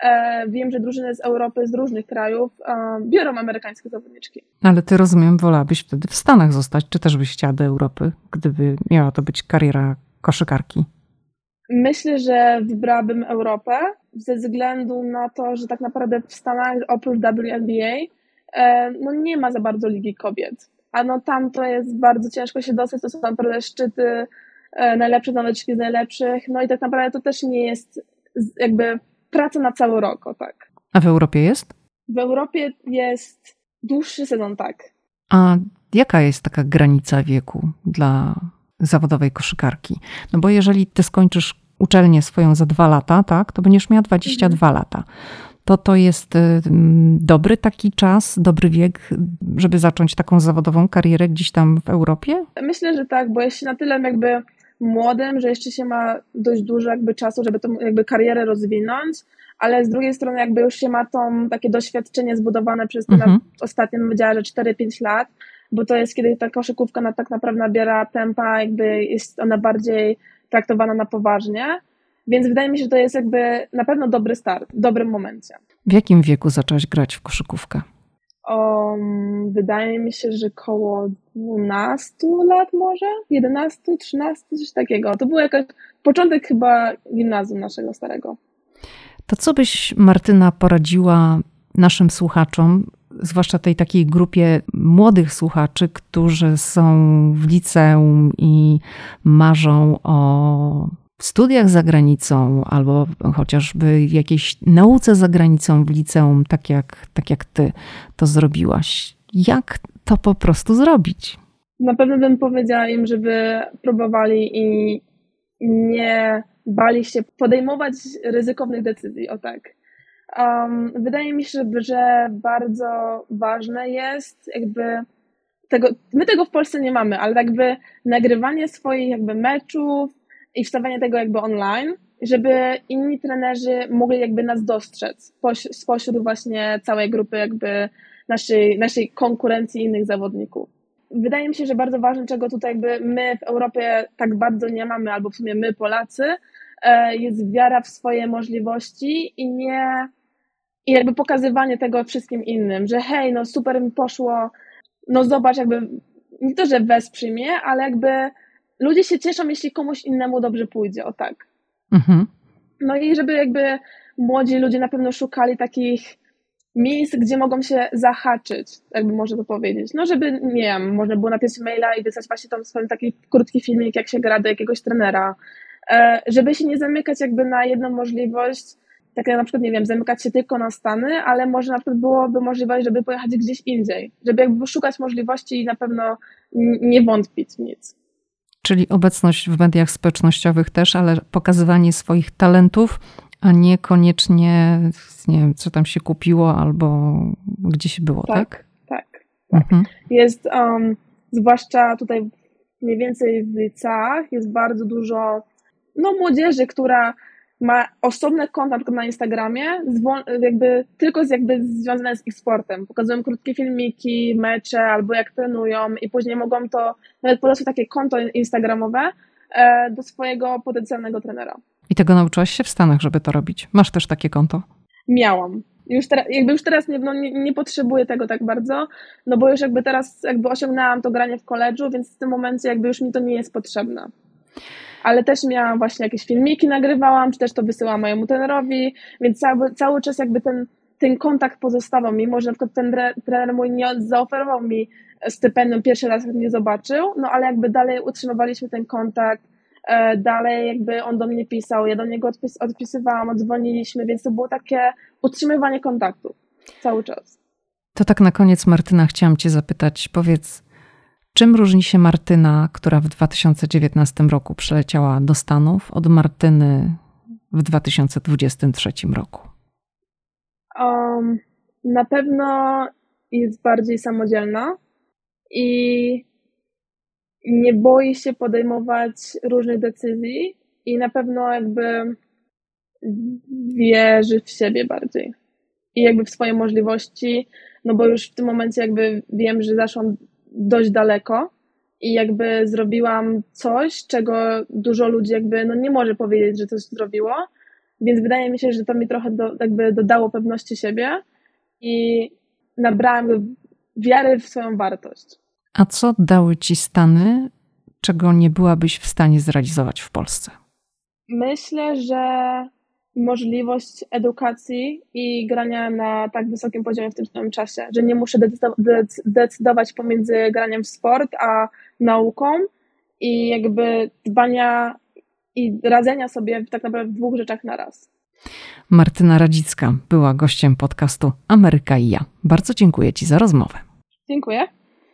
e, wiem, że drużyny z Europy, z różnych krajów e, biorą amerykańskie zawodniczki. Ale ty rozumiem, wolałabyś wtedy w Stanach zostać, czy też byś chciała do Europy, gdyby miała to być kariera koszykarki? Myślę, że wybrałabym Europę ze względu na to, że tak naprawdę w Stanach oprócz WNBA no nie ma za bardzo Ligi Kobiet. A no tam to jest bardzo ciężko się dostać, to są naprawdę szczyty e, najlepsze zawodniczki z najlepszych, no i tak naprawdę to też nie jest jakby praca na cały rok, o tak. A w Europie jest? W Europie jest dłuższy sezon, tak. A jaka jest taka granica wieku dla zawodowej koszykarki? No bo jeżeli ty skończysz uczelnię swoją za dwa lata, tak, to będziesz miała 22 mhm. lata to to jest y, dobry taki czas, dobry wiek, żeby zacząć taką zawodową karierę gdzieś tam w Europie? Myślę, że tak, bo jest się na tyle jakby młodym, że jeszcze się ma dość dużo jakby czasu, żeby tą jakby karierę rozwinąć, ale z drugiej strony jakby już się ma tą takie doświadczenie zbudowane przez mhm. ostatnie, bym powiedziała, że 4-5 lat, bo to jest kiedy ta koszykówka na, tak naprawdę nabiera tempa, jakby jest ona bardziej traktowana na poważnie. Więc wydaje mi się, że to jest jakby na pewno dobry start, w dobrym momencie. W jakim wieku zaczęłaś grać w koszykówkę? Um, wydaje mi się, że koło 12 lat może, 11, 13, coś takiego. To był jakiś początek chyba gimnazjum naszego starego. To co byś, Martyna, poradziła naszym słuchaczom, zwłaszcza tej takiej grupie młodych słuchaczy, którzy są w liceum i marzą o w studiach za granicą, albo chociażby w jakiejś nauce za granicą w liceum, tak jak, tak jak ty to zrobiłaś. Jak to po prostu zrobić? Na pewno bym powiedziała im, żeby próbowali i nie bali się podejmować ryzykownych decyzji, o tak. Um, wydaje mi się, że bardzo ważne jest jakby tego, my tego w Polsce nie mamy, ale jakby nagrywanie swoich jakby meczów, i wstawianie tego jakby online, żeby inni trenerzy mogli jakby nas dostrzec spośród właśnie całej grupy jakby naszej, naszej konkurencji innych zawodników. Wydaje mi się, że bardzo ważne, czego tutaj jakby my w Europie tak bardzo nie mamy, albo w sumie my Polacy, e, jest wiara w swoje możliwości i nie i jakby pokazywanie tego wszystkim innym, że hej, no super mi poszło, no zobacz, jakby nie to, że wesprzyj mnie, ale jakby ludzie się cieszą, jeśli komuś innemu dobrze pójdzie, o tak. Mhm. No i żeby jakby młodzi ludzie na pewno szukali takich miejsc, gdzie mogą się zahaczyć, jakby można to powiedzieć. No, żeby, nie wiem, można było napisać maila i wysłać właśnie tam swój taki krótki filmik, jak się gra do jakiegoś trenera, e, żeby się nie zamykać jakby na jedną możliwość, tak jak na przykład, nie wiem, zamykać się tylko na Stany, ale może na przykład byłoby możliwość, żeby pojechać gdzieś indziej, żeby jakby szukać możliwości i na pewno nie wątpić nic. Czyli obecność w mediach społecznościowych też, ale pokazywanie swoich talentów, a niekoniecznie, nie wiem, co tam się kupiło albo gdzie się było, tak? Tak, tak. tak. Mhm. Jest, um, zwłaszcza tutaj mniej więcej w liceach, jest bardzo dużo no, młodzieży, która ma osobne konta na na Instagramie, jakby tylko z, jakby związane z ich sportem. Pokazują krótkie filmiki, mecze albo jak trenują i później mogą to nawet podać takie konto instagramowe e, do swojego potencjalnego trenera. I tego nauczyłaś się w Stanach, żeby to robić? Masz też takie konto? Miałam. Już teraz, jakby już teraz nie, no, nie, nie potrzebuję tego tak bardzo, no bo już jakby teraz jakby osiągnęłam to granie w koledżu, więc w tym momencie jakby już mi to nie jest potrzebne ale też miałam właśnie jakieś filmiki nagrywałam, czy też to wysyłałam mojemu trenerowi, więc cały, cały czas jakby ten, ten kontakt pozostawał, mimo że na przykład ten trener mój nie zaoferował mi stypendium pierwszy raz, jak mnie zobaczył, no ale jakby dalej utrzymywaliśmy ten kontakt, e, dalej jakby on do mnie pisał, ja do niego odpis odpisywałam, odzwoniliśmy, więc to było takie utrzymywanie kontaktu cały czas. To tak na koniec, Martyna, chciałam Cię zapytać, powiedz, Czym różni się Martyna, która w 2019 roku przyleciała do Stanów, od Martyny w 2023 roku? Um, na pewno jest bardziej samodzielna i nie boi się podejmować różnych decyzji i na pewno jakby wierzy w siebie bardziej i jakby w swoje możliwości, no bo już w tym momencie jakby wiem, że zaszłam dość daleko i jakby zrobiłam coś, czego dużo ludzi jakby no nie może powiedzieć, że coś zrobiło, więc wydaje mi się, że to mi trochę do, jakby dodało pewności siebie i nabrałam wiary w swoją wartość. A co dały ci Stany, czego nie byłabyś w stanie zrealizować w Polsce? Myślę, że możliwość edukacji i grania na tak wysokim poziomie w tym samym czasie, że nie muszę decydować pomiędzy graniem w sport a nauką i jakby dbania i radzenia sobie tak naprawdę w dwóch rzeczach na raz. Martyna Radzicka była gościem podcastu Ameryka i ja. Bardzo dziękuję Ci za rozmowę. Dziękuję.